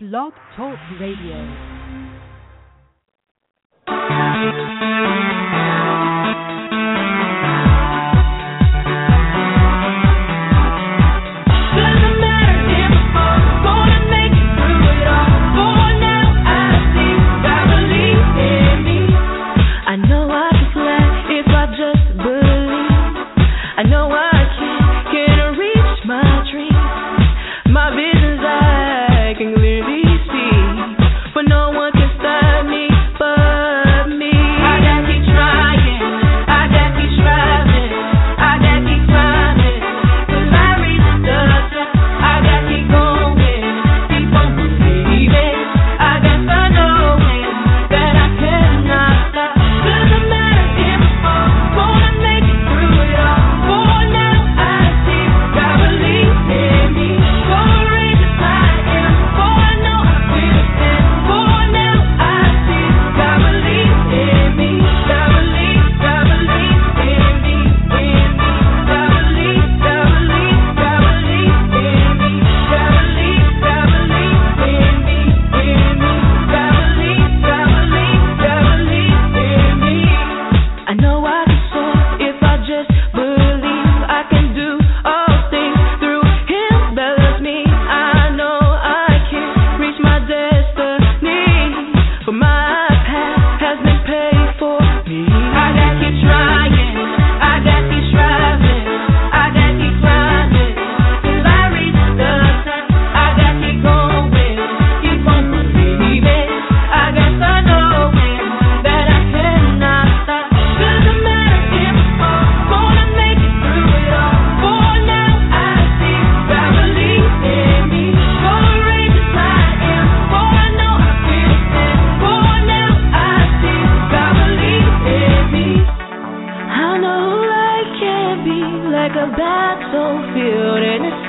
Blog Talk Radio.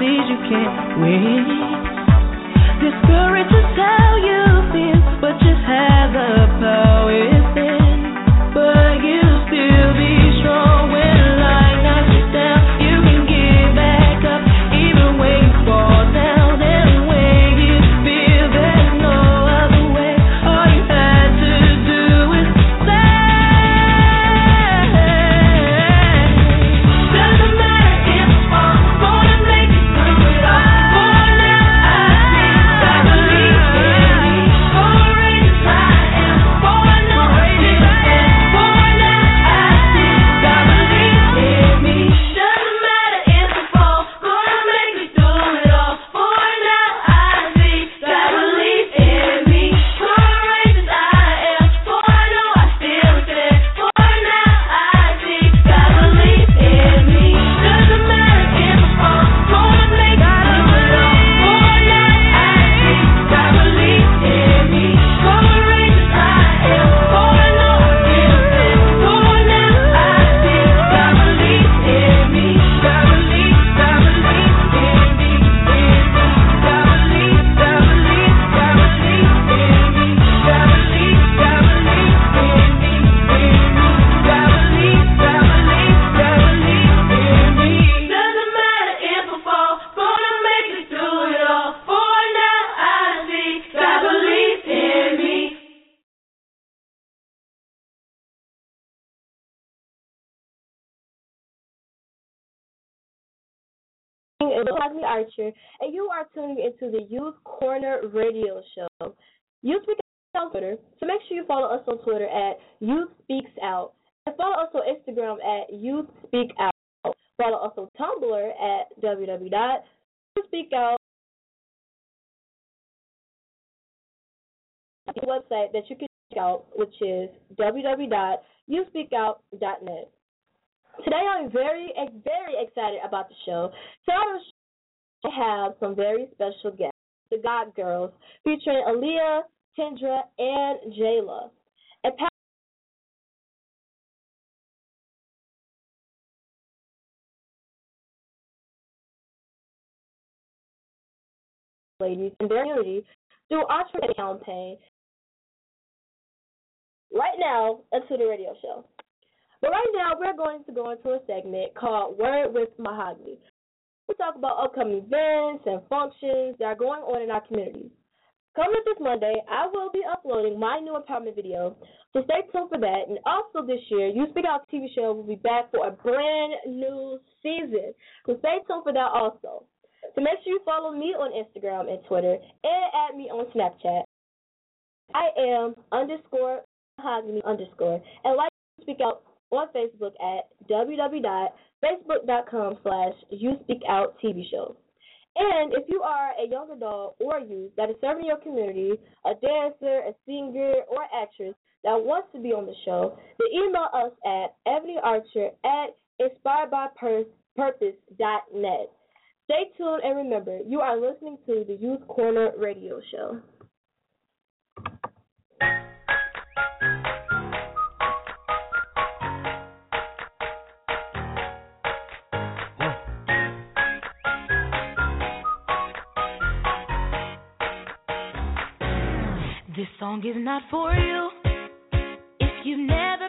please, you can't wait. Discouraged is how you feel, but just have the power. Ashley Archer, and you are tuning into the Youth Corner Radio Show. Youth Speaks Out Twitter, so make sure you follow us on Twitter at Youth Speaks Out, and follow us on Instagram at Youth Speak Out. Follow us on Tumblr at www.youthspeakout. website that you can check out, which is www.youspeakout.net. Today, I'm very, very excited about the show. Today to have some very special guests, the God Girls, featuring Alliya, Kendra, and Jayla. And Pat- ladies in their community through entrepreneur campaign right now into the radio show. But right now, we're going to go into a segment called Word with Mahogany. We talk about upcoming events and functions that are going on in our communities. Coming this Monday, I will be uploading my new empowerment video, so stay tuned for that. And also this year, You Speak Out TV show will be back for a brand new season, so stay tuned for that also. So make sure you follow me on Instagram and Twitter, and add me on Snapchat. I am underscore mahogany underscore, and like Speak Out on Facebook at www.facebook.com slash you speak out TV shows. And if you are a young adult or youth that is serving your community, a dancer, a singer, or actress that wants to be on the show, then email us at ebonyarcher at inspiredbypurpose.net. Stay tuned and remember, you are listening to the Youth Corner Radio Show. Song is not for you. If you've never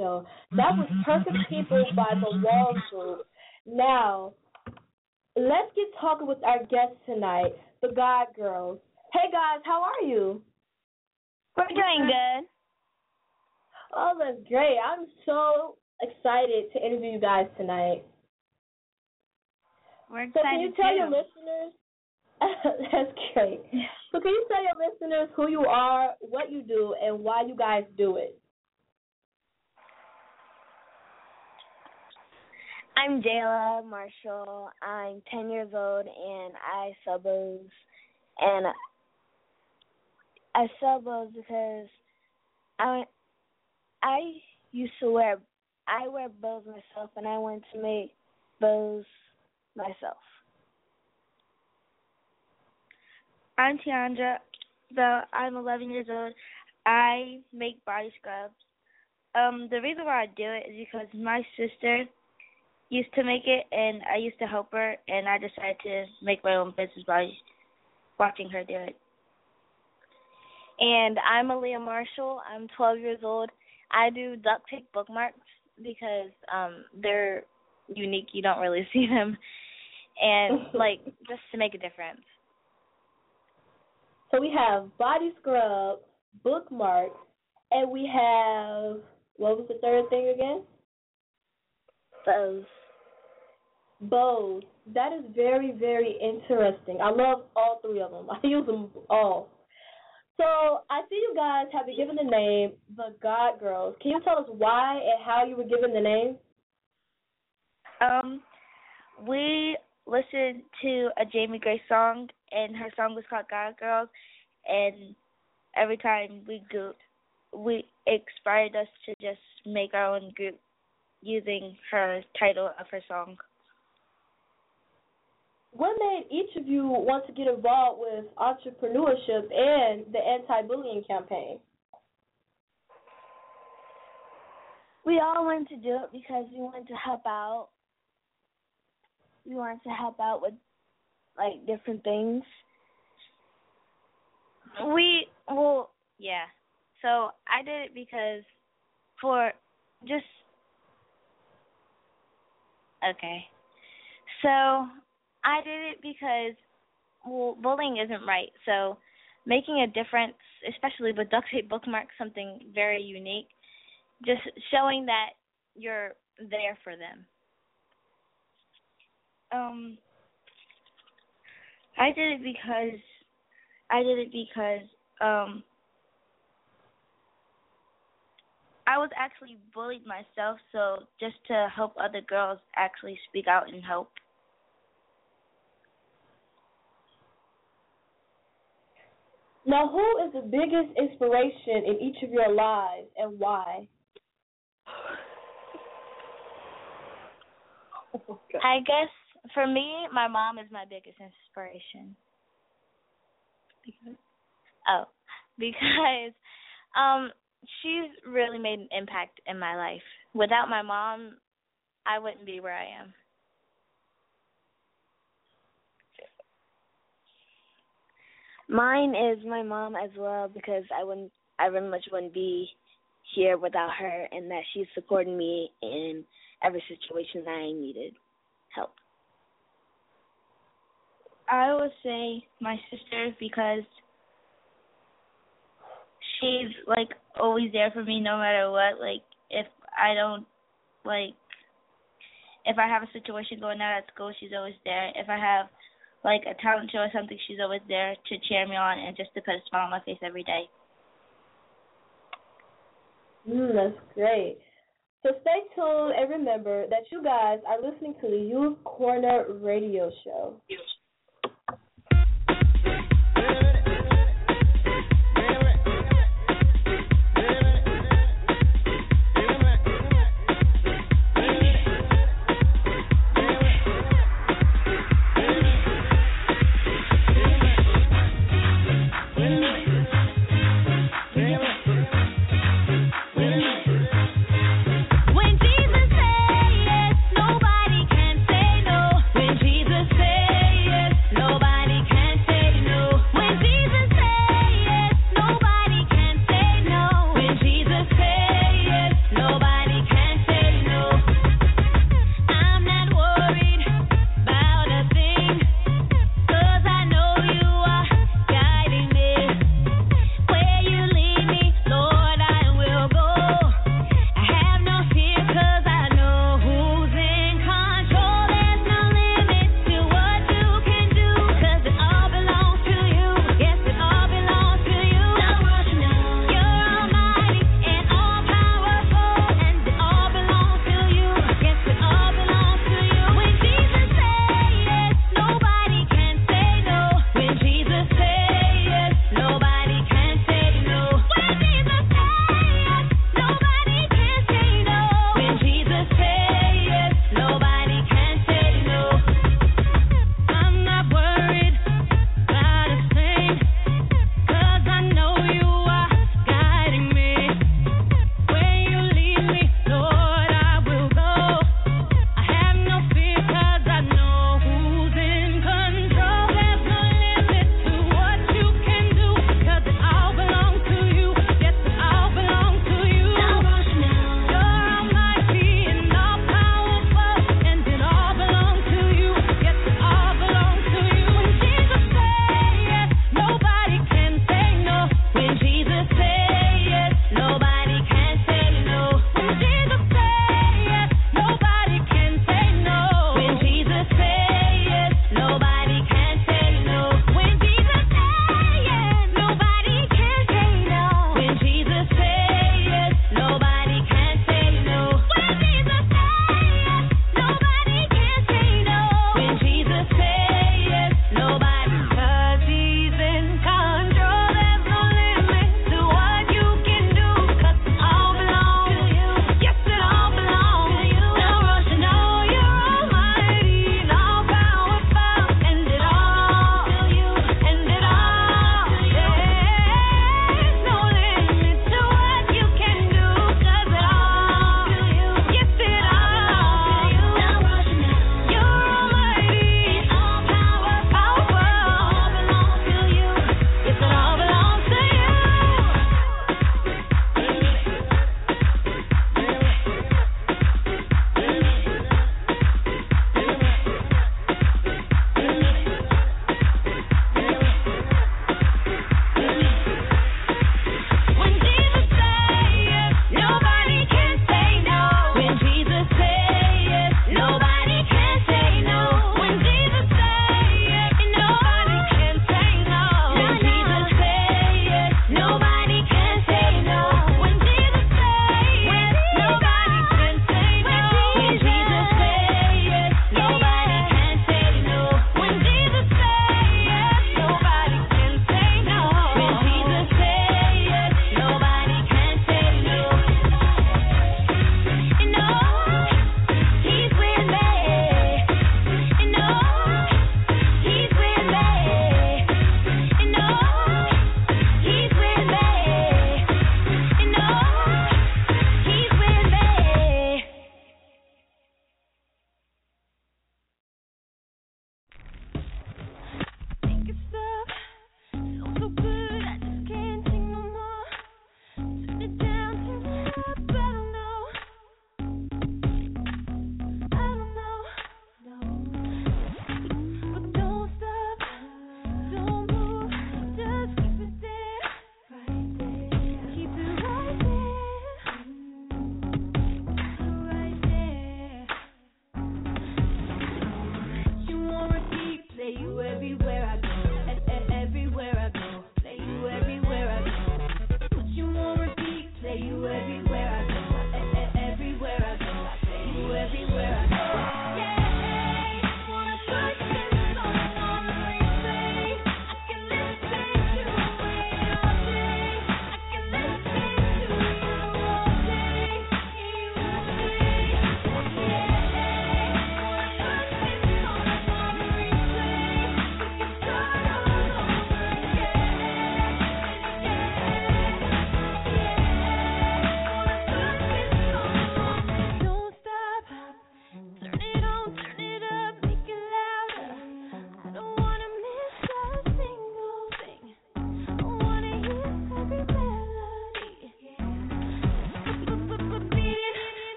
Show. That was mm-hmm, Perfect mm-hmm, People mm-hmm, by the Walls Group. Now, let's get talking with our guests tonight, the God Girls. Hey guys, how are you? We're doing good. Oh, that's great. I'm so excited to interview you guys tonight. We're excited. So can you tell too. your listeners? That's great. So can you tell your listeners who you are, what you do, and why you guys do it? I'm Jayla Marshall. I'm 10 years old and I sell bows. And I sell bows because I I used to wear I wear bows myself and I want to make bows myself. I'm Teandra. Though I'm 11 years old, I make body scrubs. Um, the reason why I do it is because my sister used to make it, and I used to help her, and I decided to make my own business by watching her do it. And I'm Alliya Marshall. I'm 12 years old. I do duct tape bookmarks because um they're unique. You don't really see them, and like just to make a difference. So we have body scrub, bookmarks, and we have what was the third thing again? Bows. Bows. That is very, very interesting. I love all three of them. I use them all. So I see you guys have been given the name the God Girls. Can you tell us why and how you were given the name? Um, we listened to a Jamie Grace song, and her song was called God Girls, and every time we go, we inspired us to just make our own group using her title of her song. What made each of you want to get involved with entrepreneurship and the anti-bullying campaign? We all wanted to do it because we wanted to help out. We wanted to help out with like different things. We well, yeah. So I did it because for just okay. So I did it because well, bullying isn't right. So making a difference, especially with duct tape bookmarks, something very unique. Just showing that you're there for them. Um, I did it because I did it because um I was actually bullied myself, so just to help other girls actually speak out and help. Now, who is the biggest inspiration in each of your lives and why? I guess for me, my mom is my biggest inspiration. Because oh, because um she's really made an impact in my life. Without my mom, I wouldn't be where I am. Mine is my mom as well because I wouldn't I very much wouldn't be here without her and that she's supporting me in every situation that I needed help. I would say my sister because she's like always there for me no matter what. Like if I don't like if I have a situation going on at school, she's always there. If I have like a talent show or something, she's always there to cheer me on and just to put a smile on my face every day. Mm, that's great. So stay tuned and remember that you guys are listening to the Youth Corner Radio Show.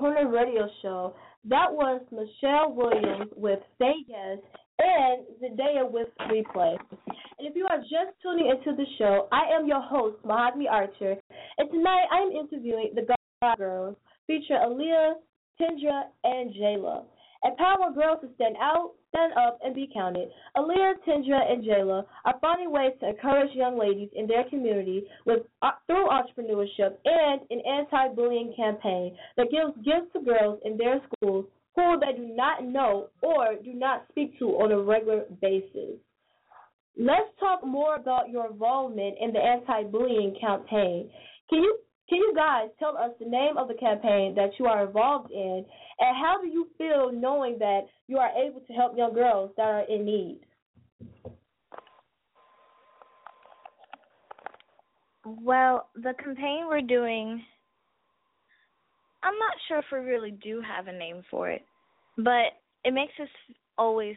Corner Radio Show. That was Michelle Williams with Say Yes and Zendaya with Replay. And if you are just tuning into the show, I am your host, Mahogany Archer, and tonight I am interviewing the God Girls, featuring Alliya, Teandra, and Jayla. Empowering girls to stand out, stand up, and be counted. Alliya, Teandra, and Jayla are finding ways to encourage young ladies in their community with uh, through entrepreneurship and an anti-bullying campaign that gives gifts to girls in their schools who they do not know or do not speak to on a regular basis. Let's talk more about your involvement in the anti-bullying campaign. Can you can you guys tell us the name of the campaign that you are involved in, and how do you feel knowing that you are able to help young girls that are in need? Well, the campaign we're doing, I'm not sure if we really do have a name for it, but it makes us always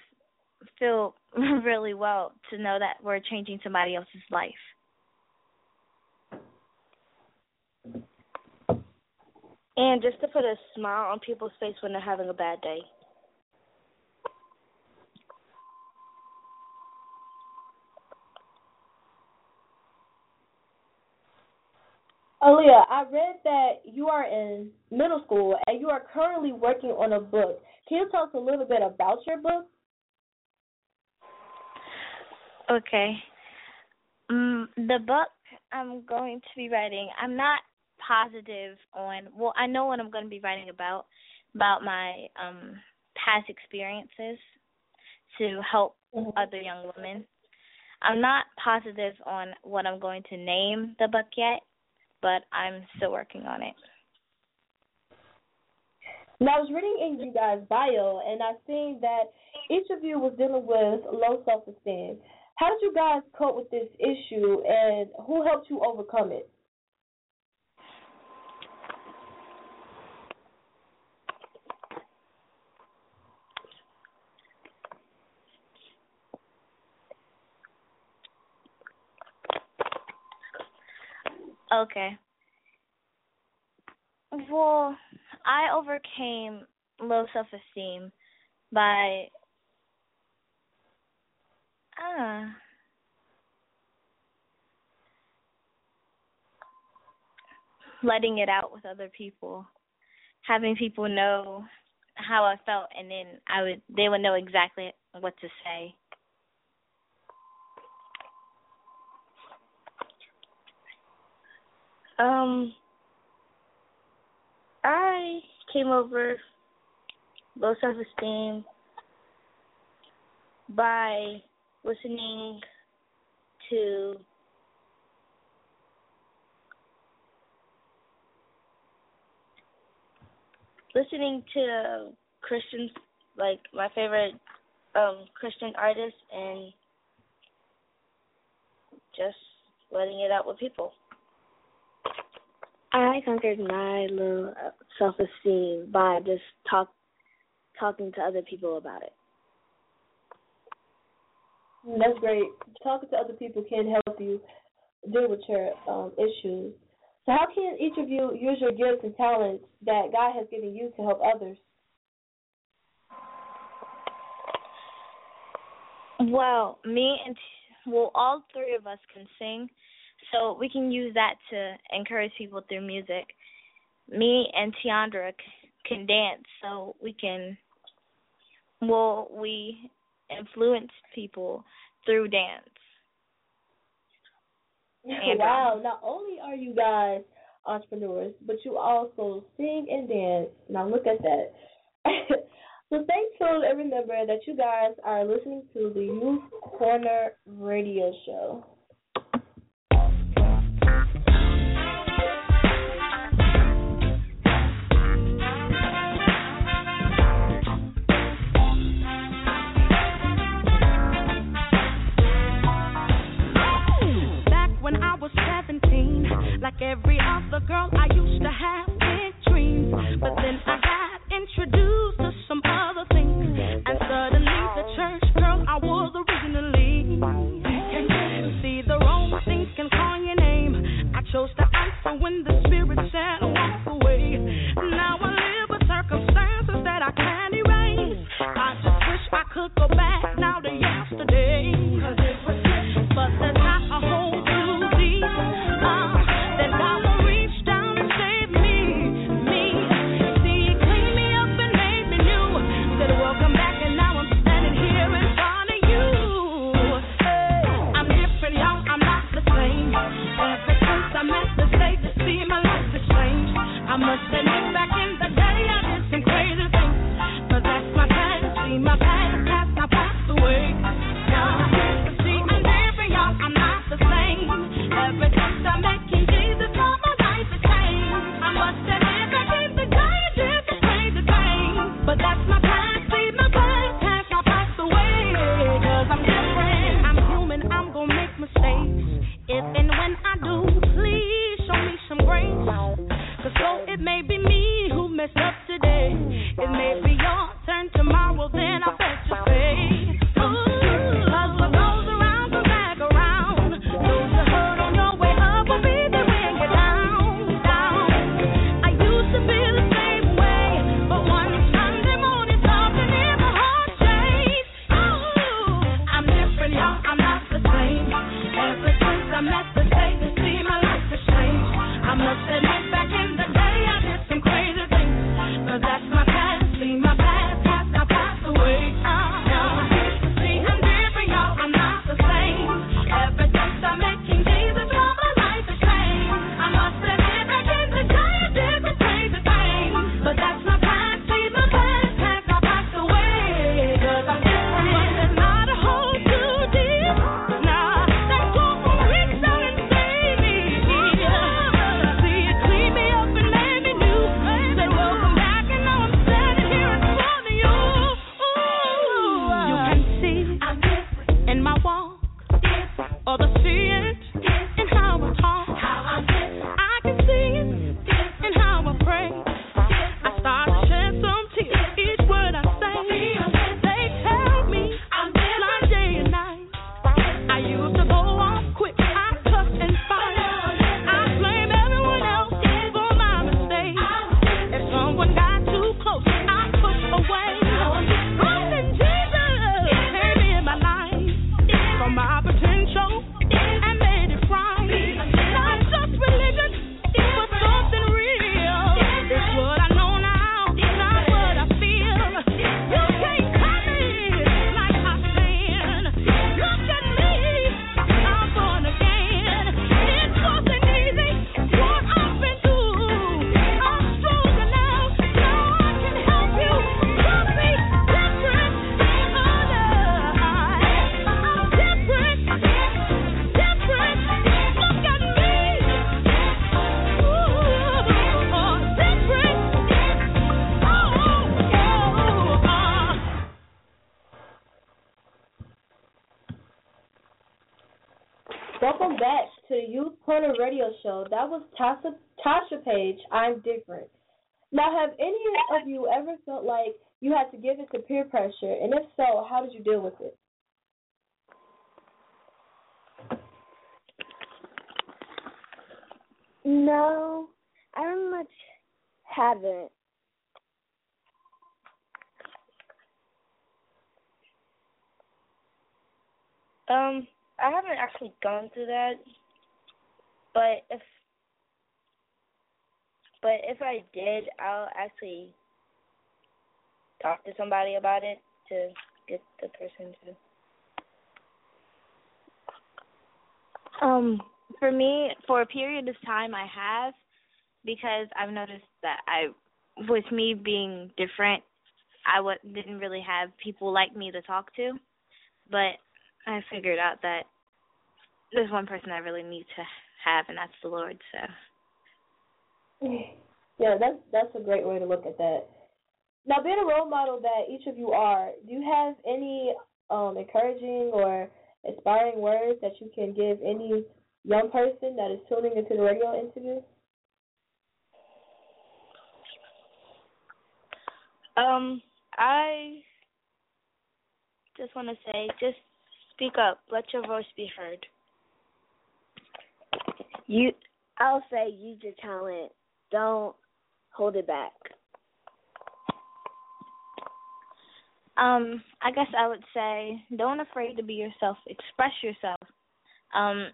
feel really well to know that we're changing somebody else's life. And just to put a smile on people's face when they're having a bad day. Alliya, I read that you are in middle school and you are currently working on a book. Can you tell us a little bit about your book? Okay. Um, the book I'm going to be writing, I'm not positive on well i know what i'm going to be writing about about my um past experiences to help mm-hmm. other young women i'm not positive on what i'm going to name the book yet but i'm still working on it now, I was reading in you guys' bio, and I seen that each of you was dealing with low self-esteem. How did you guys cope with this issue, and who helped you overcome it? Okay. Well, I overcame low self esteem by uh letting it out with other people. Having people know how I felt and then I would they would know exactly what to say. Um, I came over low self esteem by listening to listening to Christians like my favorite um Christian artists and just letting it out with people. I conquered my low self esteem by just talk talking to other people about it. That's great. Talking to other people can help you deal with your um, issues. So, how can each of you use your gifts and talents that God has given you to help others? Well, me and well, all three of us can sing, so we can use that to encourage people through music. Me and Teandra can dance, so we can. Well, we influence people through dance. wow! Not only are you guys entrepreneurs, but you also sing and dance. Now look at that. so stay tuned and remember that you guys are listening to the Youth Corner Radio Show. Girl, Tasha, Tasha Page. I'm different. Now, have any of you ever felt like you had to give in to peer pressure? And if so, how did you deal with it? No, I very much haven't. Um, I haven't actually gone through that, but if but if I did, I'll actually talk to somebody about it to get the person to. Um, for me, for a period of time, I have because I've noticed that I, with me being different, I w- didn't really have people like me to talk to, but I figured out that there's one person I really need to have, and that's the Lord. So. Yeah, that's that's a great way to look at that. Now, being a role model that each of you are, do you have any um, encouraging or inspiring words that you can give any young person that is tuning into the radio interview? Um, I just want to say, just speak up. Let your voice be heard. You, I'll say, use your talent. Don't hold it back. Um, I guess I would say don't afraid to be yourself. Express yourself. Um,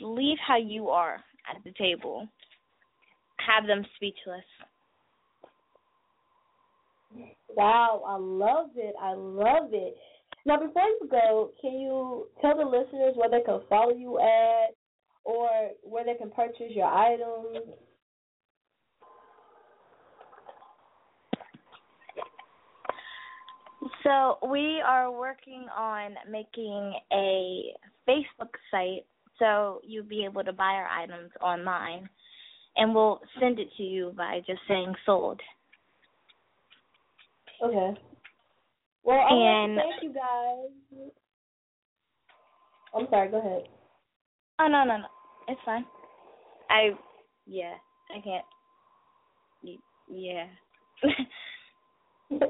leave how you are at the table. Have them speechless. Wow, I love it. I love it. Now, before you go, can you tell the listeners where they can follow you at or where they can purchase your items? So we are working on making a Facebook site so you'll be able to buy our items online and we'll send it to you by just saying sold. Okay. Well, And- thank you guys. I'm sorry. Go ahead. Oh no no no, it's fine. I yeah, I can't. Yeah.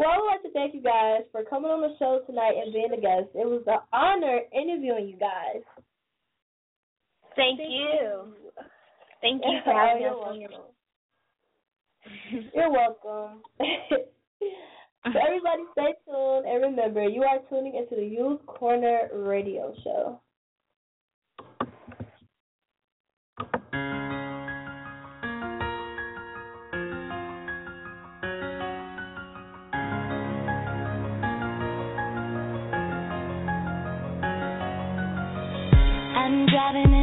Well, I would like to thank you guys for coming on the show tonight and being a guest. It was an honor interviewing you guys. Thank, you. Thank you for having us You're on your. welcome. You're welcome. so everybody stay tuned and remember you are tuning into the Youth Corner radio show. I'm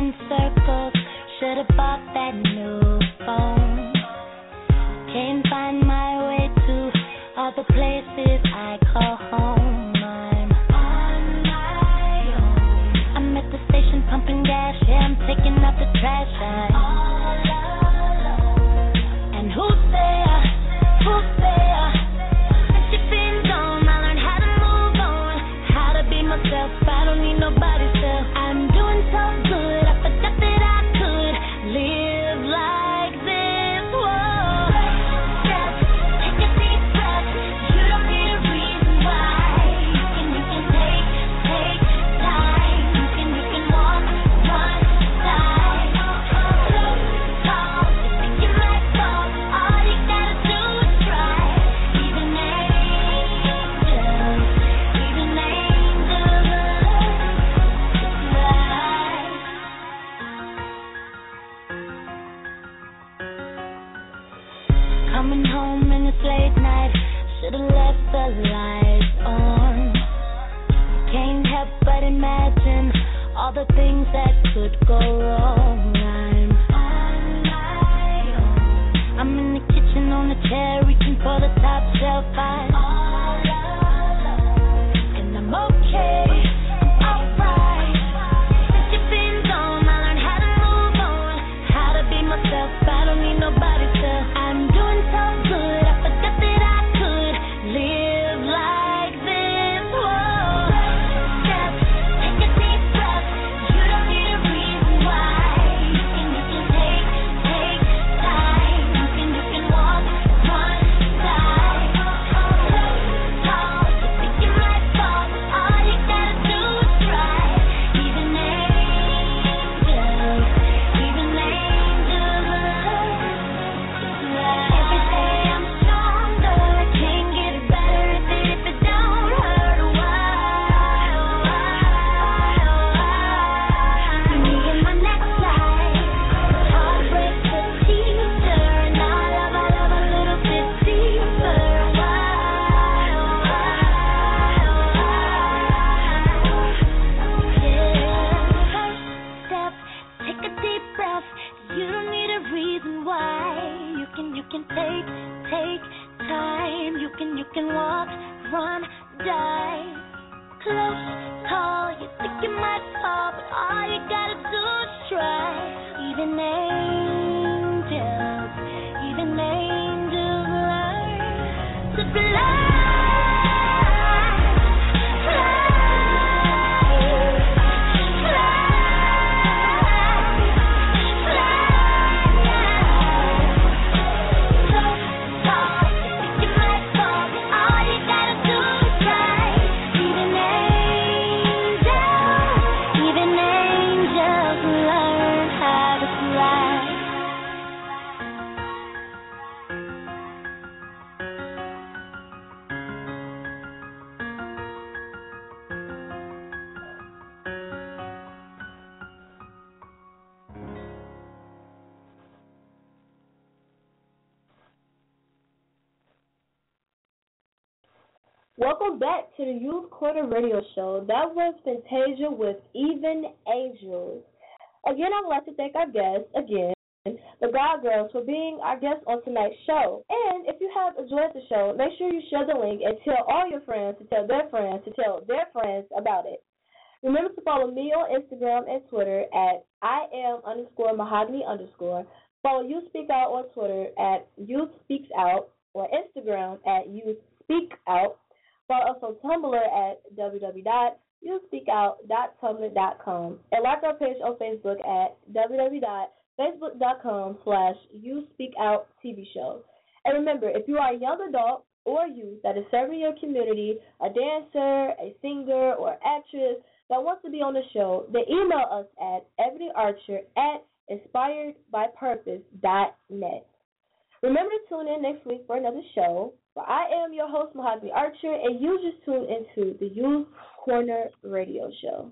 Coming home and it's late night. Should've left the lights on. Can't help but imagine all the things that could go wrong. I'm on my own. I'm in the kitchen on the chair, reaching for the top shelf. I'm Corner Radio Show. That was Fantasia with Even Angels. Again, I would like to thank our guests, again, the God Girls, for being our guests on tonight's show. And if you have enjoyed the show, make sure you share the link and tell all your friends to tell their friends to tell their friends about it. Remember to follow me on Instagram and Twitter at I am underscore mahogany underscore. Follow You Speak Out on Twitter at Youth Speaks Out or Instagram at Youth Speak Out. Follow us on Tumblr at youspeakout.tumblr.com and like our page on Facebook at www.facebook.com slash youspeakouttv And remember, if you are a young adult or youth that is serving your community, a dancer, a singer, or actress that wants to be on the show, then email us at ebonyarcher at inspiredbypurpose.net. Remember to tune in next week for another show. Where I am your host, Mahogany Archer, and you just tuned into the Youth Corner Radio Show.